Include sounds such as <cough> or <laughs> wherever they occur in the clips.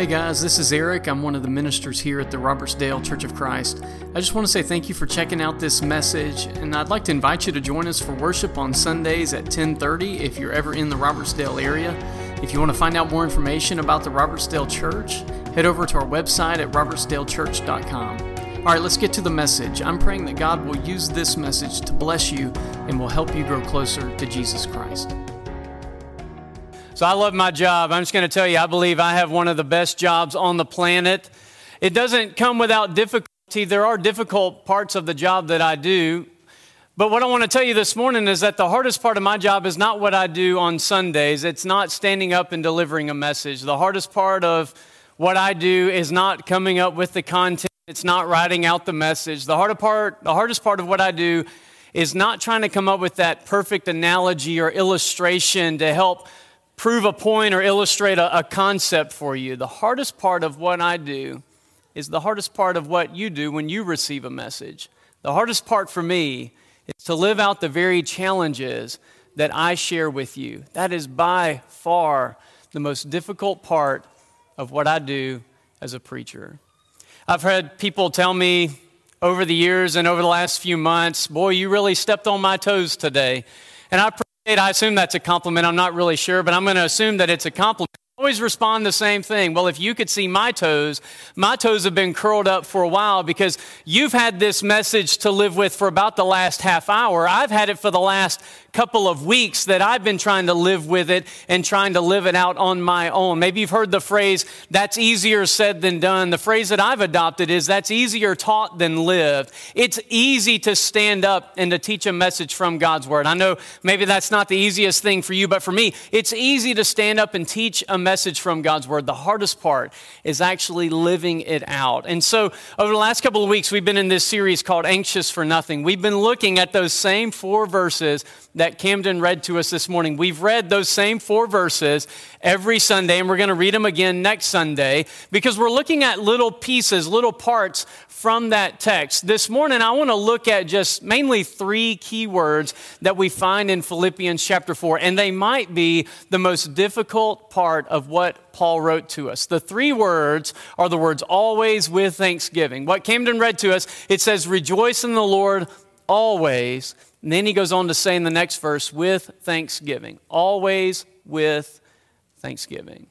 Hey guys, this is Eric. I'm one of the ministers here at the Robertsdale Church of Christ. I just want to say thank you for checking out this message, and I'd like to invite you to join us for worship on Sundays at 10:30 if you're ever in the Robertsdale area. If you want to find out more information about the Robertsdale Church, head over to our website at robertsdalechurch.com. All right, let's get to the message. I'm praying that God will use this message to bless you and will help you grow closer to Jesus Christ. So I love my job. I'm just going to tell you, I believe I have one of the best jobs on the planet. It doesn't come without difficulty. There are difficult parts of the job that I do. But what I want to tell you this morning is that the hardest part of my job is not what I do on Sundays. It's not standing up and delivering a message. The hardest part of what I do is not coming up with the content. It's not writing out the message. The hardest part, the hardest part of what I do is not trying to come up with that perfect analogy or illustration to help prove a point or illustrate a, a, concept for you. The hardest part of what I do is the hardest part of what you do when you receive a message. The hardest part for me is to live out the very challenges that I share with you. That is by far the most difficult part of what I do as a preacher. I've had people tell me over the years and over the last few months, boy, you really stepped on my toes today. And I I assume that's a compliment. I'm not really sure, but I'm going to assume that it's a compliment always respond the same thing. Well, if you could see my toes, my toes have been curled up for a while because you've had this message to live with for about the last half hour. I've had it for the last couple of weeks that I've been trying to live with it and trying to live it out on my own. Maybe you've heard the phrase, that's easier said than done. The phrase that I've adopted is, that's easier taught than lived. It's easy to stand up and to teach a message from God's Word. I know maybe that's not the easiest thing for you, but for me, it's easy to stand up and teach a message from God's Word. The hardest part is actually living it out. And so, over the last couple of weeks, we've been in this series called Anxious for Nothing. We've been looking at those same four verses that Camden read to us this morning. We've read those same four verses every Sunday, and we're going to read them again next Sunday because we're looking at little pieces, little parts from that text. This morning, I want to look at just mainly three key words that we find in Philippians chapter 4, and they might be the most difficult part of what Paul wrote to us. The three words are the words always with thanksgiving. What Camden read to us, it says, Rejoice in the Lord always. And then he goes on to say in the next verse, with thanksgiving. Always with thanksgiving.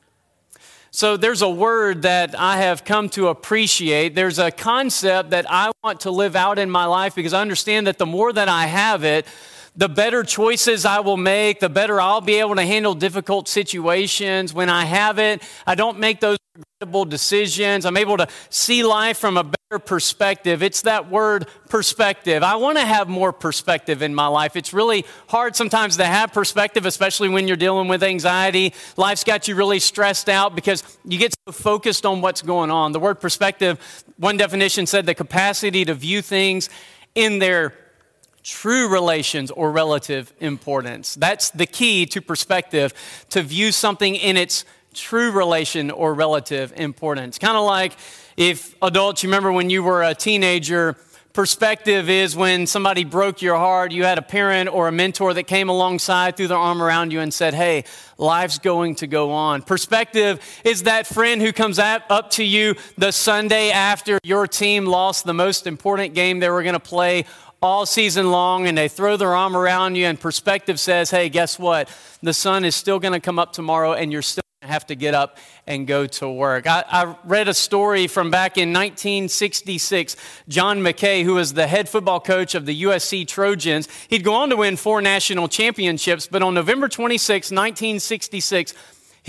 So there's a word that I have come to appreciate. There's a concept that I want to live out in my life because I understand that the more that I have it, the better choices I will make, the better I'll be able to handle difficult situations. When I have it, I don't make those decisions. I'm able to see life from a better perspective. It's that word perspective. I want to have more perspective in my life. It's really hard sometimes to have perspective, especially when you're dealing with anxiety. Life's got you really stressed out because you get so focused on what's going on. The word perspective, one definition said the capacity to view things in their true relations or relative importance. That's the key to perspective, to view something in its true relation or relative importance. Kind of like if adults, you remember when you were a teenager, perspective is when somebody broke your heart, you had a parent or a mentor that came alongside, threw their arm around you, and said, Hey, life's going to go on. Perspective is that friend who comes up to you the Sunday after your team lost the most important game they were going to play all season long and they throw their arm around you and perspective says, hey, guess what? The sun is still going to come up tomorrow and you're still have to get up and go to work. I, I, read a story from back in 1966. John McKay, who was the head football coach of the USC Trojans, he'd go on to win four national championships, but on November 26, 1966,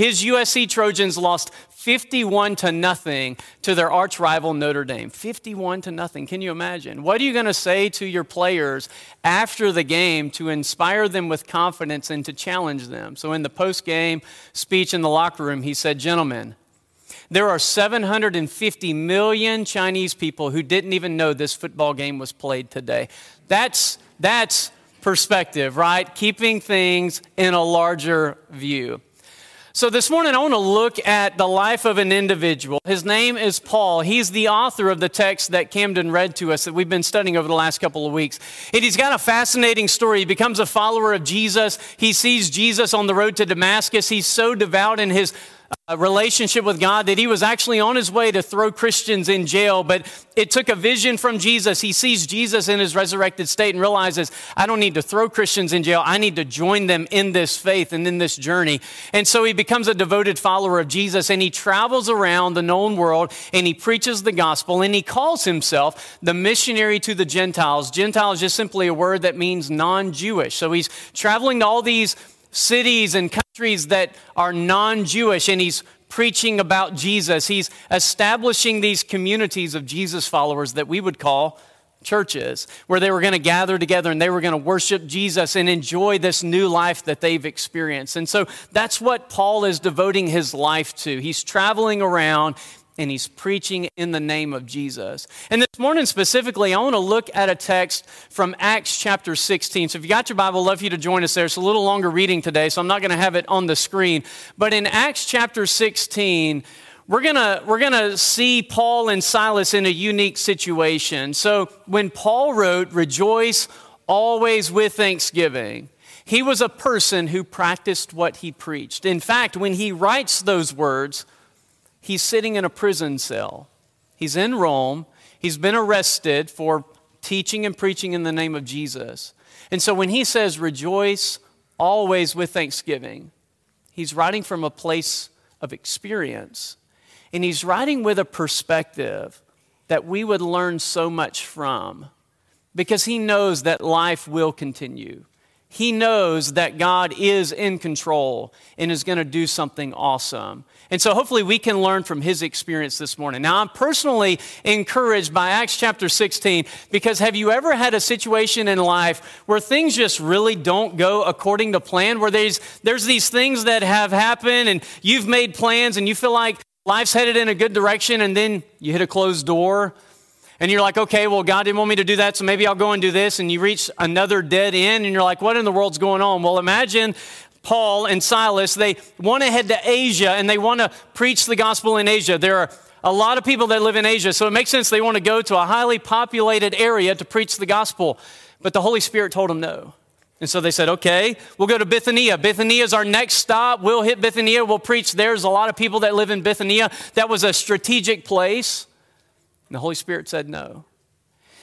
his USC Trojans lost 51 to nothing to their arch rival Notre Dame. 51 to nothing. Can you imagine? What are you going to say to your players after the game to inspire them with confidence and to challenge them? So, in the post game speech in the locker room, he said, Gentlemen, there are 750 million Chinese people who didn't even know this football game was played today. That's, that's perspective, right? Keeping things in a larger view. So, this morning, I want to look at the life of an individual. His name is Paul. He's the author of the text that Camden read to us that we've been studying over the last couple of weeks. And he's got a fascinating story. He becomes a follower of Jesus. He sees Jesus on the road to Damascus. He's so devout in his a relationship with God that he was actually on his way to throw Christians in jail, but it took a vision from Jesus. He sees Jesus in his resurrected state and realizes, I don't need to throw Christians in jail. I need to join them in this faith and in this journey. And so he becomes a devoted follower of Jesus and he travels around the known world and he preaches the gospel and he calls himself the missionary to the Gentiles. Gentile is just simply a word that means non Jewish. So he's traveling to all these cities and countries that are non Jewish, and he's preaching about Jesus. He's establishing these communities of Jesus followers that we would call churches, where they were going to gather together and they were going to worship Jesus and enjoy this new life that they've experienced. And so that's what Paul is devoting his life to. He's traveling around and he's preaching in the name of Jesus. And this morning specifically, I want to look at a text from Acts chapter 16. So if you got your Bible, I'd love for you to join us there. It's a little longer reading today, so I'm not going to have it on the screen. But in Acts chapter 16, we're gonna, we're gonna see Paul and Silas in a unique situation. So when Paul wrote, Rejoice always with thanksgiving, he was a person who practiced what he preached. In fact, when he writes those words, he's sitting in a prison cell. He's in Rome. He's been arrested for teaching and preaching in the name of Jesus. And so when he says, rejoice always with thanksgiving, he's writing from a place of experience. And he's writing with a perspective that we would learn so much from because he knows that life will continue. He knows that God is in control and is going to do something awesome. And so hopefully we can learn from his experience this morning. Now, I'm personally encouraged by Acts chapter 16 because have you ever had a situation in life where things just really don't go according to plan, where there's, there's these things that have happened and you've made plans and you feel like life's headed in a good direction and then you hit a closed door? And you're like, okay, well, God didn't want me to do that, so maybe I'll go and do this. And you reach another dead end, and you're like, what in the world's going on? Well, imagine Paul and Silas, they want to head to Asia and they want to preach the gospel in Asia. There are a lot of people that live in Asia, so it makes sense they want to go to a highly populated area to preach the gospel. But the Holy Spirit told them no. And so they said, okay, we'll go to Bithynia. Bithynia is our next stop. We'll hit Bithynia. We'll preach. There's a lot of people that live in Bithynia. That was a strategic place. And the Holy Spirit said no.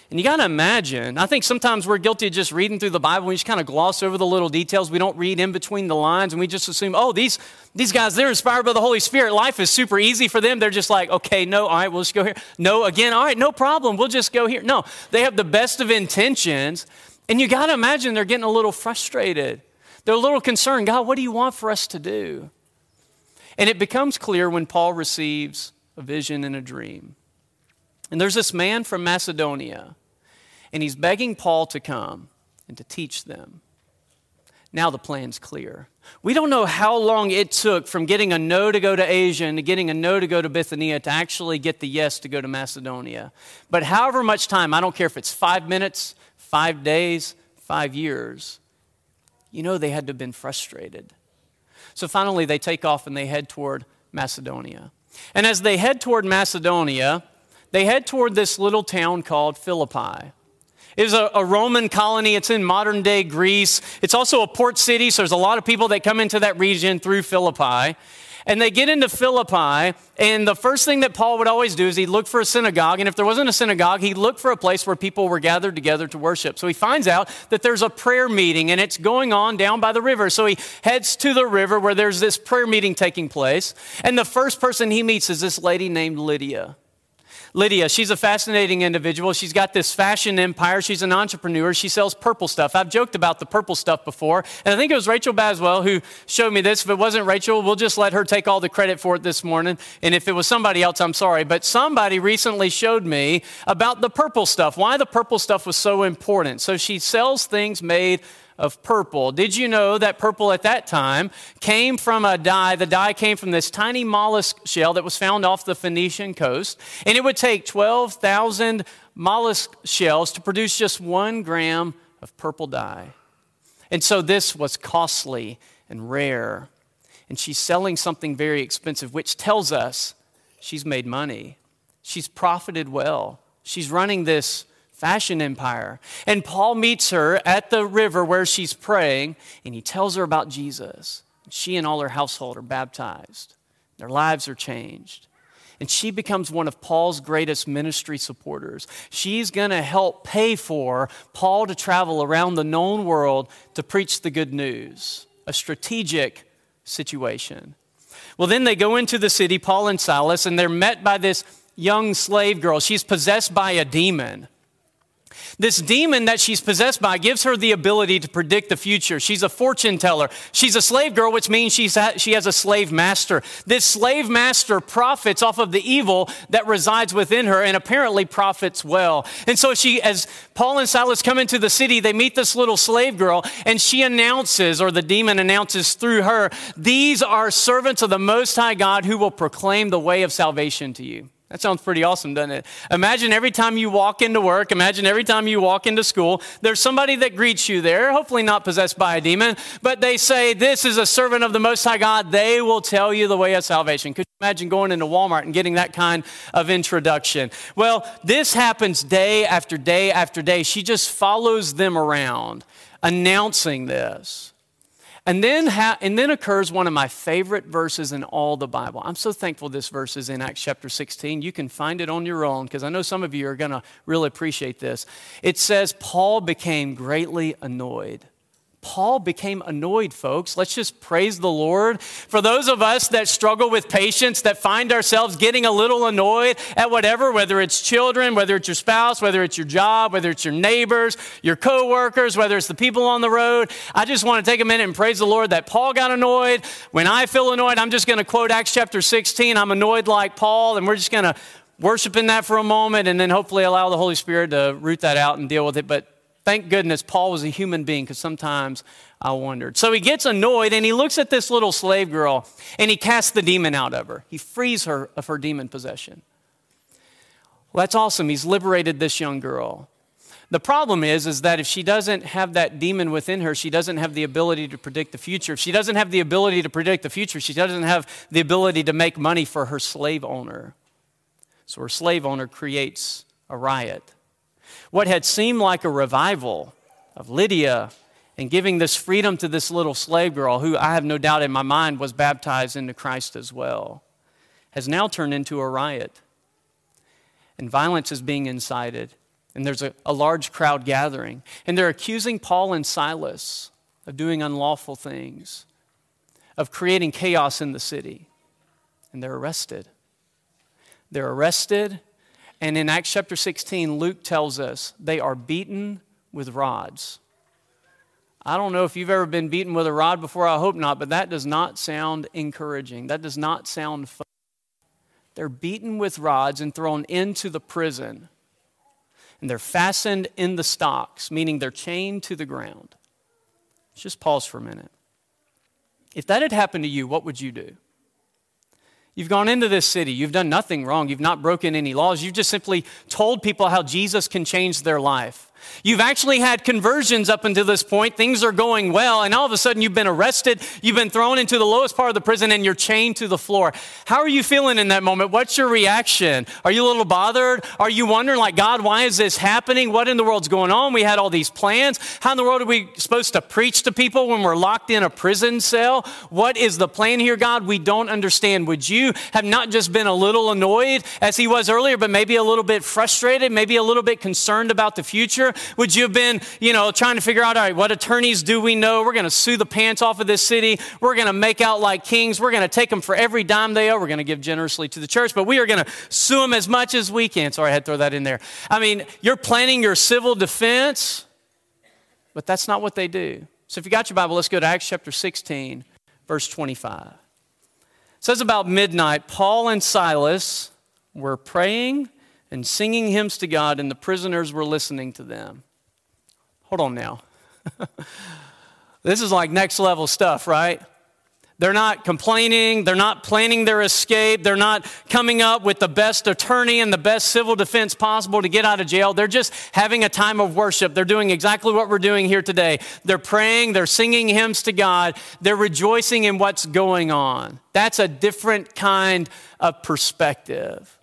And you got to imagine, I think sometimes we're guilty of just reading through the Bible. We just kind of gloss over the little details. We don't read in between the lines and we just assume, oh, these, these guys, they're inspired by the Holy Spirit. Life is super easy for them. They're just like, okay, no, all right, we'll just go here. No, again, all right, no problem. We'll just go here. No, they have the best of intentions. And you got to imagine they're getting a little frustrated. They're a little concerned. God, what do you want for us to do? And it becomes clear when Paul receives a vision and a dream. And there's this man from Macedonia, and he's begging Paul to come and to teach them. Now the plan's clear. We don't know how long it took from getting a no to go to Asia and to getting a no to go to Bithynia to actually get the yes to go to Macedonia. But however much time, I don't care if it's five minutes, five days, five years, you know they had to have been frustrated. So finally, they take off and they head toward Macedonia. And as they head toward Macedonia, they head toward this little town called Philippi. It was a, a, Roman colony. It's in modern day Greece. It's also a port city, so there's a lot of people that come into that region through Philippi. And they get into Philippi, and the first thing that Paul would always do is he'd look for a synagogue. And if there wasn't a synagogue, he'd look for a place where people were gathered together to worship. So he finds out that there's a prayer meeting, and it's going on down by the river. So he heads to the river where there's this prayer meeting taking place. And the first person he meets is this lady named Lydia. Lydia, she's a fascinating individual. She's got this fashion empire. She's an entrepreneur. She sells purple stuff. I've joked about the purple stuff before. And I think it was Rachel Baswell who showed me this. If it wasn't Rachel, we'll just let her take all the credit for it this morning. And if it was somebody else, I'm sorry. But somebody recently showed me about the purple stuff, why the purple stuff was so important. So she sells things made of purple. Did you know that purple at that time came from a dye? The dye came from this tiny mollusk shell that was found off the Phoenician coast. And it would take 12,000 mollusk shells to produce just one gram of purple dye. And so this was costly and rare. And she's selling something very expensive, which tells us she's made money. She's profited well. She's running this fashion empire. And Paul meets her at the river where she's praying, and he tells her about Jesus. She and all her household are baptized. Their lives are changed. And she becomes one of Paul's greatest ministry supporters. She's going to help pay for Paul to travel around the known world to preach the good news. A strategic situation. Well, then they go into the city, Paul and Silas, and they're met by this young slave girl. She's possessed by a demon. This demon that she's possessed by gives her the ability to predict the future. She's a fortune teller. She's a slave girl, which means she's ha- she has a slave master. This slave master profits off of the evil that resides within her and apparently profits well. And so she, as Paul and Silas come into the city, they meet this little slave girl and she announces, or the demon announces through her, these are servants of the Most High God who will proclaim the way of salvation to you. That sounds pretty awesome, doesn't it? Imagine every time you walk into work, imagine every time you walk into school, there's somebody that greets you there, hopefully not possessed by a demon, but they say, This is a servant of the Most High God. They will tell you the way of salvation. Could you imagine going into Walmart and getting that kind of introduction? Well, this happens day after day after day. She just follows them around announcing this. And then, ha- and then occurs one of my favorite verses in all the Bible. I'm so thankful this verse is in Acts chapter 16. You can find it on your own because I know some of you are going to really appreciate this. It says, Paul became greatly annoyed Paul became annoyed, folks. Let's just praise the Lord. For those of us that struggle with patience, that find ourselves getting a little annoyed at whatever, whether it's children, whether it's your spouse, whether it's your job, whether it's your neighbors, your coworkers, whether it's the people on the road, I just want to take a minute and praise the Lord that Paul got annoyed. When I feel annoyed, I'm just going to quote Acts chapter 16. I'm annoyed like Paul, and we're just going to worship in that for a moment and then hopefully allow the Holy Spirit to root that out and deal with it. But Thank goodness Paul was a human being because sometimes I wondered. So he gets annoyed and he looks at this little slave girl and he casts the demon out of her. He frees her of her demon possession. Well, that's awesome. He's liberated this young girl. The problem is, is that if she doesn't have that demon within her, she doesn't have the ability to predict the future. If she doesn't have the ability to predict the future, she doesn't have the ability to make money for her slave owner. So her slave owner creates a riot. What had seemed like a revival of Lydia and giving this freedom to this little slave girl, who I have no doubt in my mind was baptized into Christ as well, has now turned into a riot. And violence is being incited. And there's a, a large crowd gathering. And they're accusing Paul and Silas of doing unlawful things, of creating chaos in the city. And they're arrested. They're arrested and in Acts chapter 16, Luke tells us they are beaten with rods. I don't know if you've ever been beaten with a rod before, I hope not, but that does not sound encouraging. That does not sound fun. They're beaten with rods and thrown into the prison. And they're fastened in the stocks, meaning they're chained to the ground. Let's just pause for a minute. If that had happened to you, what would you do? You've gone into this city. You've done nothing wrong. You've not broken any laws. You've just simply told people how Jesus can change their life. You've actually had conversions up until this point. Things are going well, and all of a sudden you've been arrested. You've been thrown into the lowest part of the prison, and you're chained to the floor. How are you feeling in that moment? What's your reaction? Are you a little bothered? Are you wondering, like, God, why is this happening? What in the world's going on? We had all these plans. How in the world are we supposed to preach to people when we're locked in a prison cell? What is the plan here, God? We don't understand. Would you have not just been a little annoyed as he was earlier, but maybe a little bit frustrated, maybe a little bit concerned about the future? Would you have been, you know, trying to figure out, all right, what attorneys do we know? We're going to sue the pants off of this city. We're going to make out like kings. We're going to take them for every dime they owe. We're going to give generously to the church, but we are going to sue them as much as we can. Sorry, I had to throw that in there. I mean, you're planning your civil defense, but that's not what they do. So if you got your Bible, let's go to Acts chapter 16, verse 25. It says about midnight, Paul and Silas were praying and singing hymns to God, and the prisoners were listening to them. Hold on now. <laughs> this is like next level stuff, right? They're not complaining. They're not planning their escape. They're not coming up with the best attorney and the best civil defense possible to get out of jail. They're just having a time of worship. They're doing exactly what we're doing here today. They're praying. They're singing hymns to God. They're rejoicing in what's going on. That's a different kind of perspective.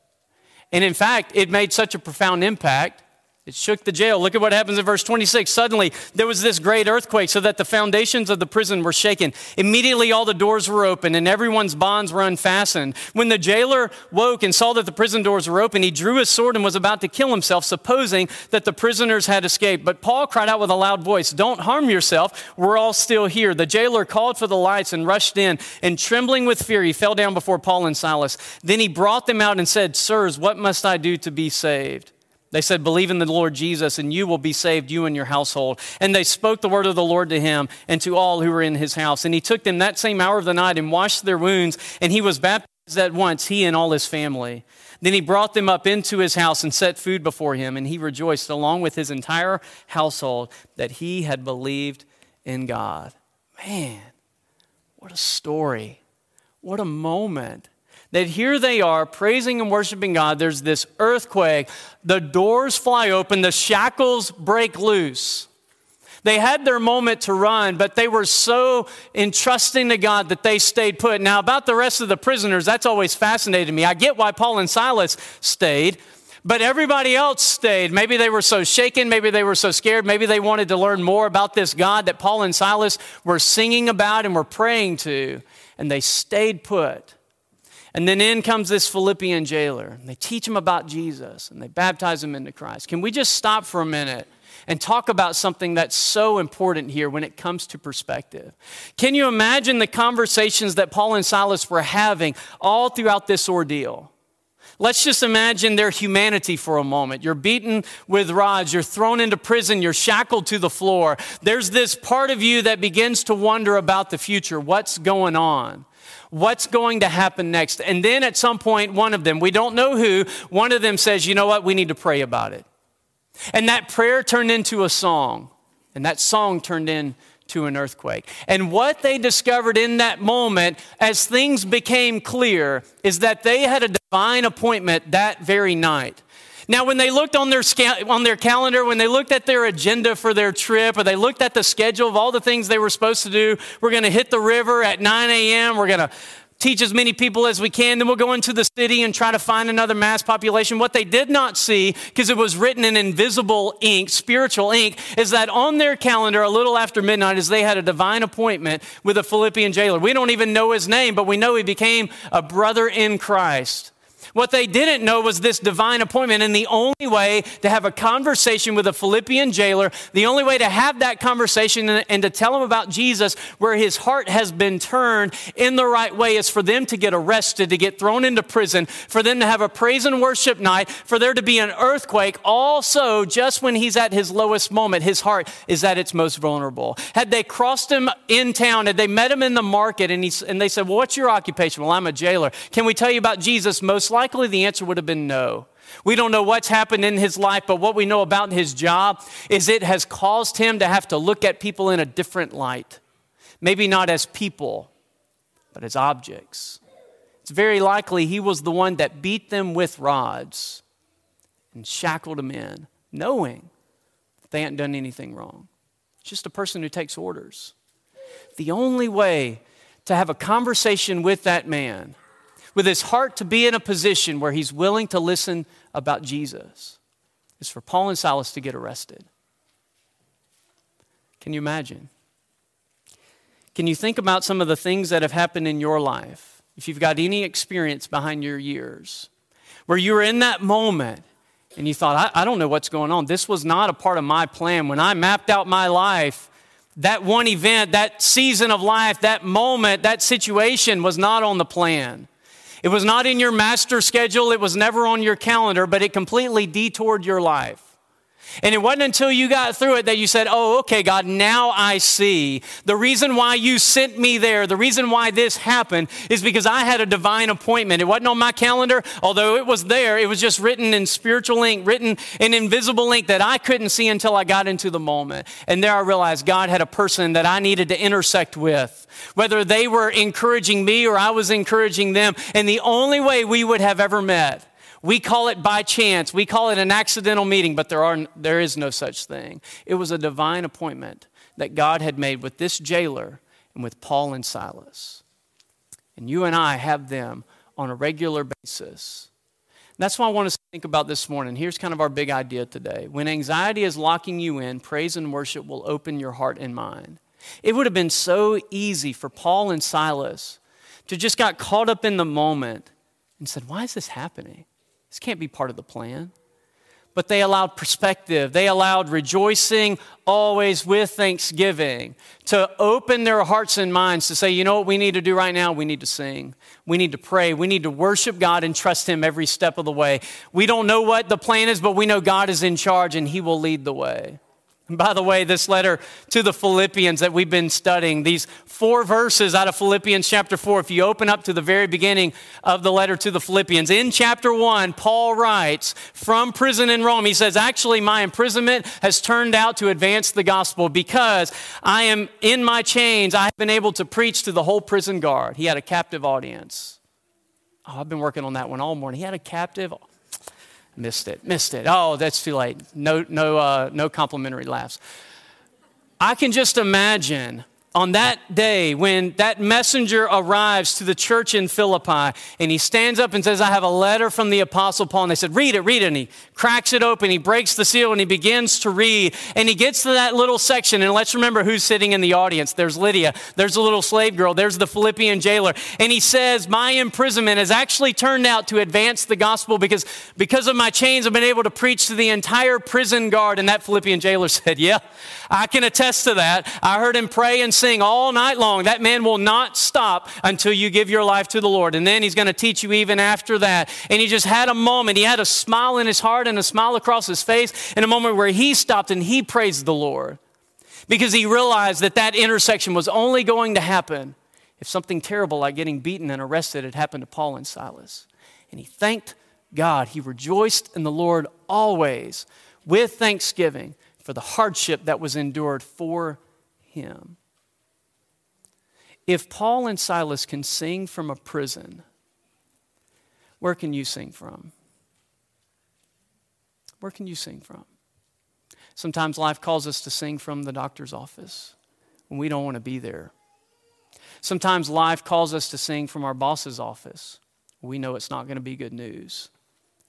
And in fact, it made such a profound impact It shook the jail. Look at what happens in verse 26. Suddenly, there was this great earthquake, so that the foundations of the prison were shaken. Immediately, all the doors were open, and everyone's bonds were unfastened. When the jailer woke and saw that the prison doors were open, he drew his sword and was about to kill himself, supposing that the prisoners had escaped. But Paul cried out with a loud voice, Don't harm yourself. We're all still here. The jailer called for the lights and rushed in, and trembling with fear, he fell down before Paul and Silas. Then he brought them out and said, Sirs, what must I do to be saved? They said, Believe in the Lord Jesus, and you will be saved, you and your household. And they spoke the word of the Lord to him and to all who were in his house. And he took them that same hour of the night and washed their wounds, and he was baptized at once, he and all his family. Then he brought them up into his house and set food before him, and he rejoiced along with his entire household that he had believed in God. Man, what a story! What a moment that here they are praising and worshiping God. There's this earthquake, the doors fly open, the shackles break loose. They had their moment to run, but they were so entrusting to God that they stayed put. Now, about the rest of the prisoners, that's always fascinated me. I get why Paul and Silas stayed, but everybody else stayed. Maybe they were so shaken, maybe they were so scared, maybe they wanted to learn more about this God that Paul and Silas were singing about and were praying to, and they stayed put. And then in comes this Philippian jailer. They teach him about Jesus and they baptize him into Christ. Can we just stop for a minute and talk about something that's so important here when it comes to perspective? Can you imagine the conversations that Paul and Silas were having all throughout this ordeal? Let's just imagine their humanity for a moment. You're beaten with rods, you're thrown into prison, you're shackled to the floor. There's this part of you that begins to wonder about the future. What's going on? What's going to happen next. And then at some point, one of them, we don't know who, one of them says, you know what, we need to pray about it. And that prayer turned into a song, and that song turned into an earthquake. And what they discovered in that moment, as things became clear, is that they had a divine appointment that very night. Now, when they looked on their, on their calendar, when they looked at their agenda for their trip, or they looked at the schedule of all the things they were supposed to do, we're going to hit the river at 9 a.m., we're going to teach as many people as we can, then we'll go into the city and try to find another mass population. What they did not see, because it was written in invisible ink, spiritual ink, is that on their calendar, a little after midnight, is they had a divine appointment with a Philippian jailer. We don't even know his name, but we know he became a brother in Christ. What they didn't know was this divine appointment. And the only way to have a conversation with a Philippian jailer, the only way to have that conversation and, to tell him about Jesus where his heart has been turned in the right way is for them to get arrested, to get thrown into prison, for them to have a praise and worship night, for there to be an earthquake. Also, just when he's at his lowest moment, his heart is at its most vulnerable. Had they crossed him in town, had they met him in the market, and, he, and they said, Well, what's your occupation? Well, I'm a jailer. Can we tell you about Jesus? Most likely, likely the answer would have been no. We don't know what's happened in his life, but what we know about his job is it has caused him to have to look at people in a different light. Maybe not as people, but as objects. It's very likely he was the one that beat them with rods and shackled them in, knowing they hadn't done anything wrong. Just a person who takes orders. The only way to have a conversation with that man with his heart to be in a position where he's willing to listen about Jesus is for Paul and Silas to get arrested. Can you imagine? Can you think about some of the things that have happened in your life, if you've got any experience behind your years, where you were in that moment and you thought, I, I don't know what's going on. This was not a part of my plan. When I mapped out my life, that one event, that season of life, that moment, that situation was not on the plan. It was not in your master schedule, it was never on your calendar, but it completely detoured your life. And it wasn't until you got through it that you said, Oh, okay, God, now I see. The reason why you sent me there, the reason why this happened is because I had a divine appointment. It wasn't on my calendar, although it was there. It was just written in spiritual ink, written in invisible ink that I couldn't see until I got into the moment. And there I realized God had a person that I needed to intersect with, whether they were encouraging me or I was encouraging them. And the only way we would have ever met we call it by chance. We call it an accidental meeting, but there, are, there is no such thing. It was a divine appointment that God had made with this jailer and with Paul and Silas. And you and I have them on a regular basis. That's what I want us to think about this morning. Here's kind of our big idea today. When anxiety is locking you in, praise and worship will open your heart and mind. It would have been so easy for Paul and Silas to just got caught up in the moment and said, Why is this happening? This can't be part of the plan but they allowed perspective. They allowed rejoicing always with thanksgiving to open their hearts and minds to say, you know what we need to do right now? We need to sing. We need to pray. We need to worship God and trust Him every step of the way. We don't know what the plan is, but we know God is in charge and He will lead the way. And by the way, this letter to the Philippians that we've been studying, these four verses out of Philippians chapter 4, if you open up to the very beginning of the letter to the Philippians, in chapter 1, Paul writes from prison in Rome, he says, Actually, my imprisonment has turned out to advance the gospel because I am in my chains. I have been able to preach to the whole prison guard. He had a captive audience. Oh, I've been working on that one all morning. He had a captive Missed it, missed it. Oh, that's too late. No, no, uh, no complimentary laughs. I can just imagine on that day when that messenger arrives to the church in Philippi and he stands up and says, I have a letter from the Apostle Paul. And they said, Read it, read it. And he cracks it open, he breaks the seal, and he begins to read. And he gets to that little section. And let's remember who's sitting in the audience. There's Lydia, there's a little slave girl, there's the Philippian jailer. And he says, My imprisonment has actually turned out to advance the gospel because, because of my chains, I've been able to preach to the entire prison guard. And that Philippian jailer <laughs> said, Yeah, I can attest to that. I heard him pray and sing all night long. That man will not stop until you give your life to the Lord. And then he's going to teach you even after that. And he just had a moment. He had a smile in his heart and a smile across his face in a moment where he stopped and he praised the Lord because he realized that that intersection was only going to happen if something terrible like getting beaten and arrested had happened to Paul and Silas. And he thanked God. He rejoiced in the Lord always with thanksgiving for the hardship that was endured for him. If Paul and Silas can sing from a prison, where can you sing from? Where can you sing from? Sometimes life calls us to sing from the doctor's office when we don't want to be there. Sometimes life calls us to sing from our boss's office. We know it's not going to be good news.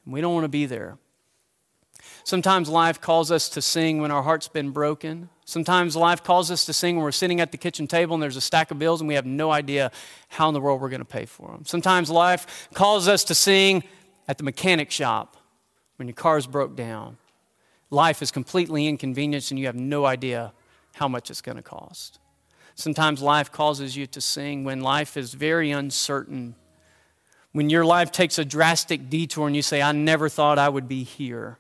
We don't want to be there. Sometimes life calls us to sing when our heart's been broken. Sometimes life calls us to sing when we're sitting at the kitchen table and there's a stack of bills and we have no idea how in the world we're going to pay for them. Sometimes life calls us to sing at the mechanic shop when your car's broke down. Life is completely inconvenienced and you have no idea how much it's going to cost. Sometimes life causes you to sing when life is very uncertain. When your life takes a drastic detour and you say, I never thought I would be here.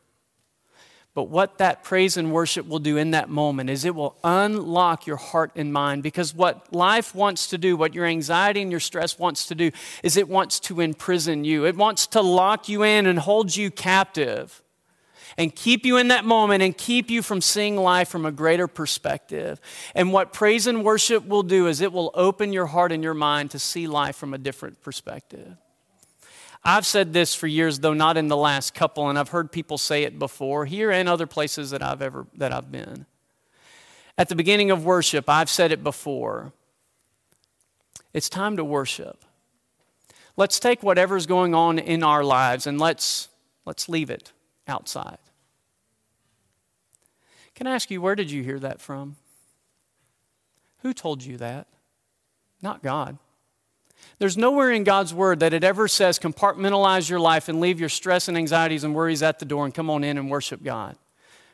But what that praise and worship will do in that moment is it will unlock your heart and mind because what life wants to do, what your anxiety and your stress wants to do, is it wants to imprison you. It wants to lock you in and hold you captive and keep you in that moment and keep you from seeing life from a greater perspective. And what praise and worship will do is it will open your heart and your mind to see life from a different perspective. I've said this for years, though not in the last couple, and I've heard people say it before here and other places that I've ever that I've been. At the beginning of worship, I've said it before. It's time to worship. Let's take whatever's going on in our lives and let's let's leave it outside. Can I ask you, where did you hear that from? Who told you that? Not God. There's nowhere in God's word that it ever says compartmentalize your life and leave your stress and anxieties and worries at the door and come on in and worship God.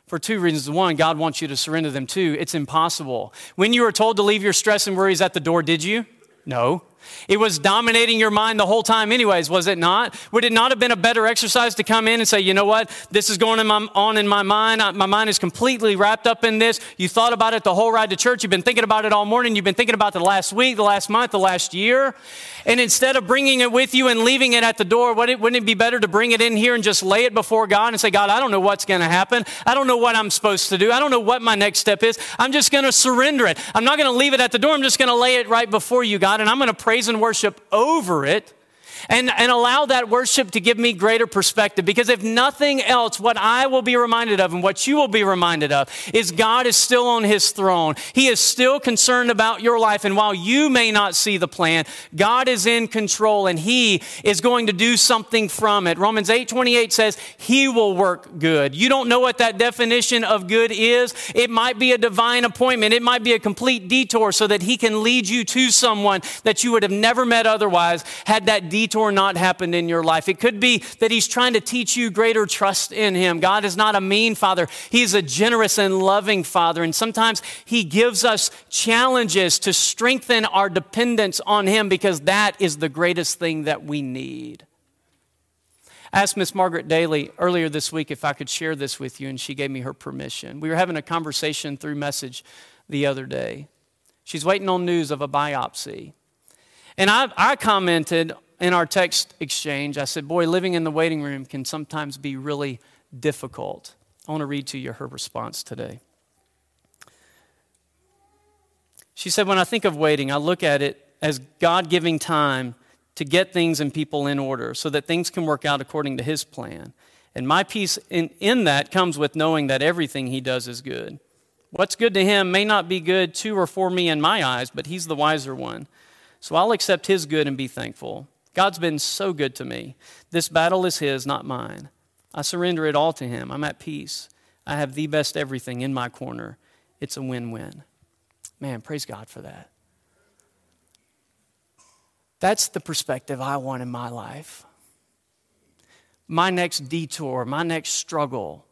For two reasons. One, God wants you to surrender them. Two, it's impossible. When you were told to leave your stress and worries at the door, did you? No. It was dominating your mind the whole time, anyways, was it not? Would it not have been a better exercise to come in and say, you know what, this is going on in my mind. My mind is completely wrapped up in this. You thought about it the whole ride to church. You've been thinking about it all morning. You've been thinking about the last week, the last month, the last year. And instead of bringing it with you and leaving it at the door, wouldn't it be better to bring it in here and just lay it before God and say, God, I don't know what's going to happen. I don't know what I'm supposed to do. I don't know what my next step is. I'm just going to surrender it. I'm not going to leave it at the door. I'm just going to lay it right before you, God, and I'm going to praise and worship over it. And, and allow that worship to give me greater perspective. Because if nothing else, what I will be reminded of and what you will be reminded of is God is still on his throne. He is still concerned about your life. And while you may not see the plan, God is in control and he is going to do something from it. Romans 8 28 says, He will work good. You don't know what that definition of good is. It might be a divine appointment, it might be a complete detour so that He can lead you to someone that you would have never met otherwise had that detour not happened in your life. It could be that He's trying to teach you greater trust in Him. God is not a mean Father, He's a generous and loving Father. And sometimes He gives us challenges to strengthen our dependence on Him because that is the greatest thing that we need. I asked Miss Margaret Daly earlier this week if I could share this with you, and she gave me her permission. We were having a conversation through message the other day. She's waiting on news of a biopsy. And I, I commented in our text exchange, I said, Boy, living in the waiting room can sometimes be really difficult. I want to read to you her response today. She said, When I think of waiting, I look at it as God giving time to get things and people in order so that things can work out according to His plan. And my peace in, in that comes with knowing that everything He does is good. What's good to Him may not be good to or for me in my eyes, but He's the wiser one. So I'll accept His good and be thankful. God's been so good to me. This battle is His, not mine. I surrender it all to Him. I'm at peace. I have the best everything in my corner. It's a win win. Man, praise God for that. That's the perspective I want in my life. My next detour, my next struggle.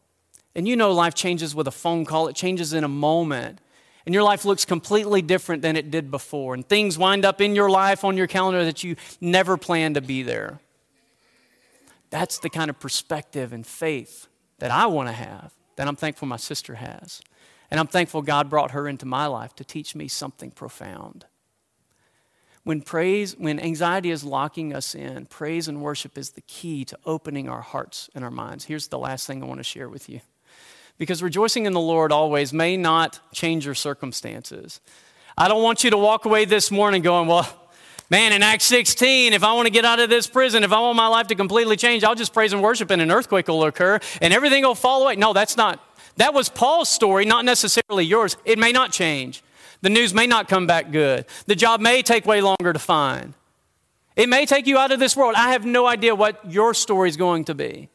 And you know, life changes with a phone call, it changes in a moment. And your life looks completely different than it did before. And things wind up in your life on your calendar that you never planned to be there. That's the kind of perspective and faith that I want to have, that I'm thankful my sister has. And I'm thankful God brought her into my life to teach me something profound. When praise, when anxiety is locking us in, praise and worship is the key to opening our hearts and our minds. Here's the last thing I want to share with you. Because rejoicing in the Lord always may not change your circumstances. I don't want you to walk away this morning going, well, man, in Acts 16, if I want to get out of this prison, if I want my life to completely change, I'll just praise and worship and an earthquake will occur and everything will fall away. No, that's not. That was Paul's story, not necessarily yours. It may not change. The news may not come back good. The job may take way longer to find. It may take you out of this world. I have no idea what your story is going to be.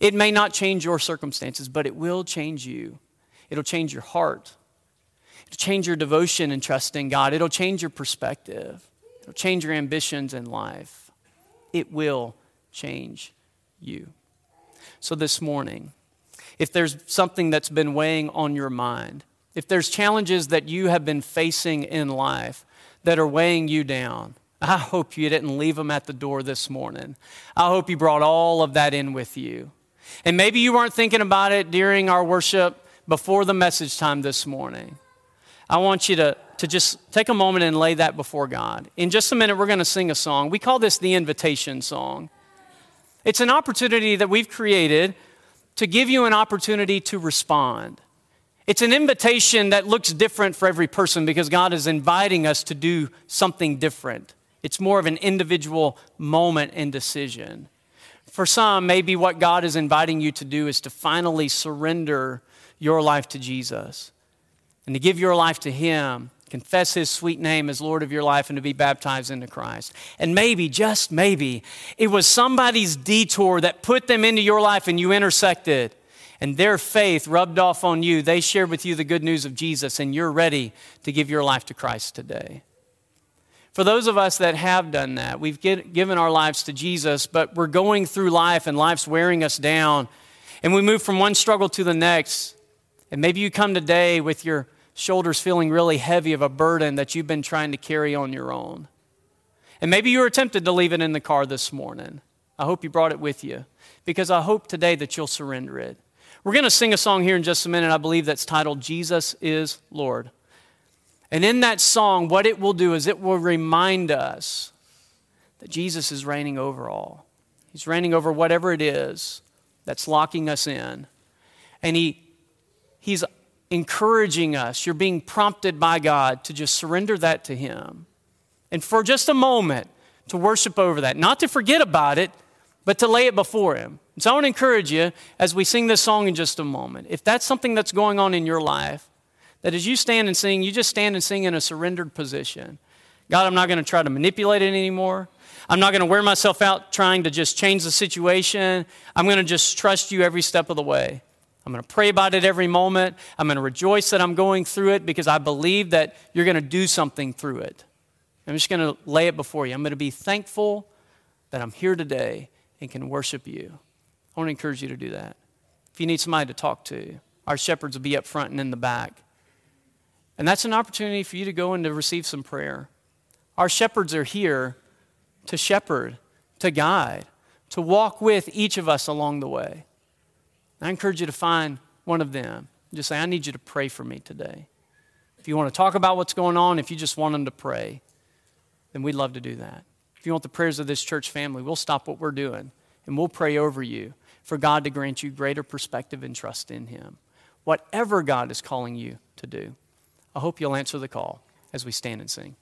It may not change your circumstances, but it will change you. It'll change your heart. It'll change your devotion and trust in God. It'll change your perspective. It'll change your ambitions in life. It will change you. So this morning, if there's something that's been weighing on your mind, if there's challenges that you have been facing in life that are weighing you down, I <laughs> hope you didn't leave them at the door this morning. I hope you brought all of that in with you. And maybe you weren't thinking about it during our worship before the message time this morning. I want you to, to just take a moment and lay that before God. In just a minute, we're going to sing a song. We call this the invitation song. It's an opportunity that we've created to give you an opportunity to respond. It's an invitation that looks different for every person because God is inviting us to do something different. It's more of an individual moment and decision. For some, maybe what God is inviting you to do is to finally surrender your life to Jesus and to give your life to Him, confess His sweet name as Lord of your life, and to be baptized into Christ. And maybe, just maybe, it was somebody's detour that put them into your life and you intersected and their faith rubbed off on you, they shared with you the good news of Jesus, and you're ready to give your life to Christ today. For those of us that have done that, we've get, given our lives to Jesus, but we're going through life and life's wearing us down, and we move from one struggle to the next. And maybe you come today with your shoulders feeling really heavy of a burden that you've been trying to carry on your own. And maybe you were tempted to leave it in the car this morning. I hope you brought it with you because I hope today that you'll surrender it. We're going to sing a song here in just a minute, I believe that's titled Jesus is Lord. And in that song, what it will do is it will remind us that Jesus is reigning over all. He's reigning over whatever it is that's locking us in. And he, He's encouraging us. You're being prompted by God to just surrender that to Him. And for just a moment, to worship over that, not to forget about it, but to lay it before Him. So I want to encourage you as we sing this song in just a moment. If that's something that's going on in your life, that as you stand and sing, you just stand and sing in a surrendered position. God, I'm not going to try to manipulate it anymore. I'm not going to wear myself out trying to just change the situation. I'm going to just trust you every step of the way. I'm going to pray about it every moment. I'm going to rejoice that I'm going through it because I believe that you're going to do something through it. I'm just going to lay it before you. I'm going to be thankful that I'm here today and can worship you. I want to encourage you to do that. If you need somebody to talk to, our shepherds will be up front and in the back. And that's an opportunity for you to go and to receive some prayer. Our shepherds are here to shepherd, to guide, to walk with each of us along the way. I encourage you to find one of them. Just say, I need you to pray for me today. If you want to talk about what's going on, if you just want them to pray, then we'd love to do that. If you want the prayers of this church family, we'll stop what we're doing and we'll pray over you for God to grant you greater perspective and trust in Him. Whatever God is calling you to do, I hope you'll answer the call as we stand and sing.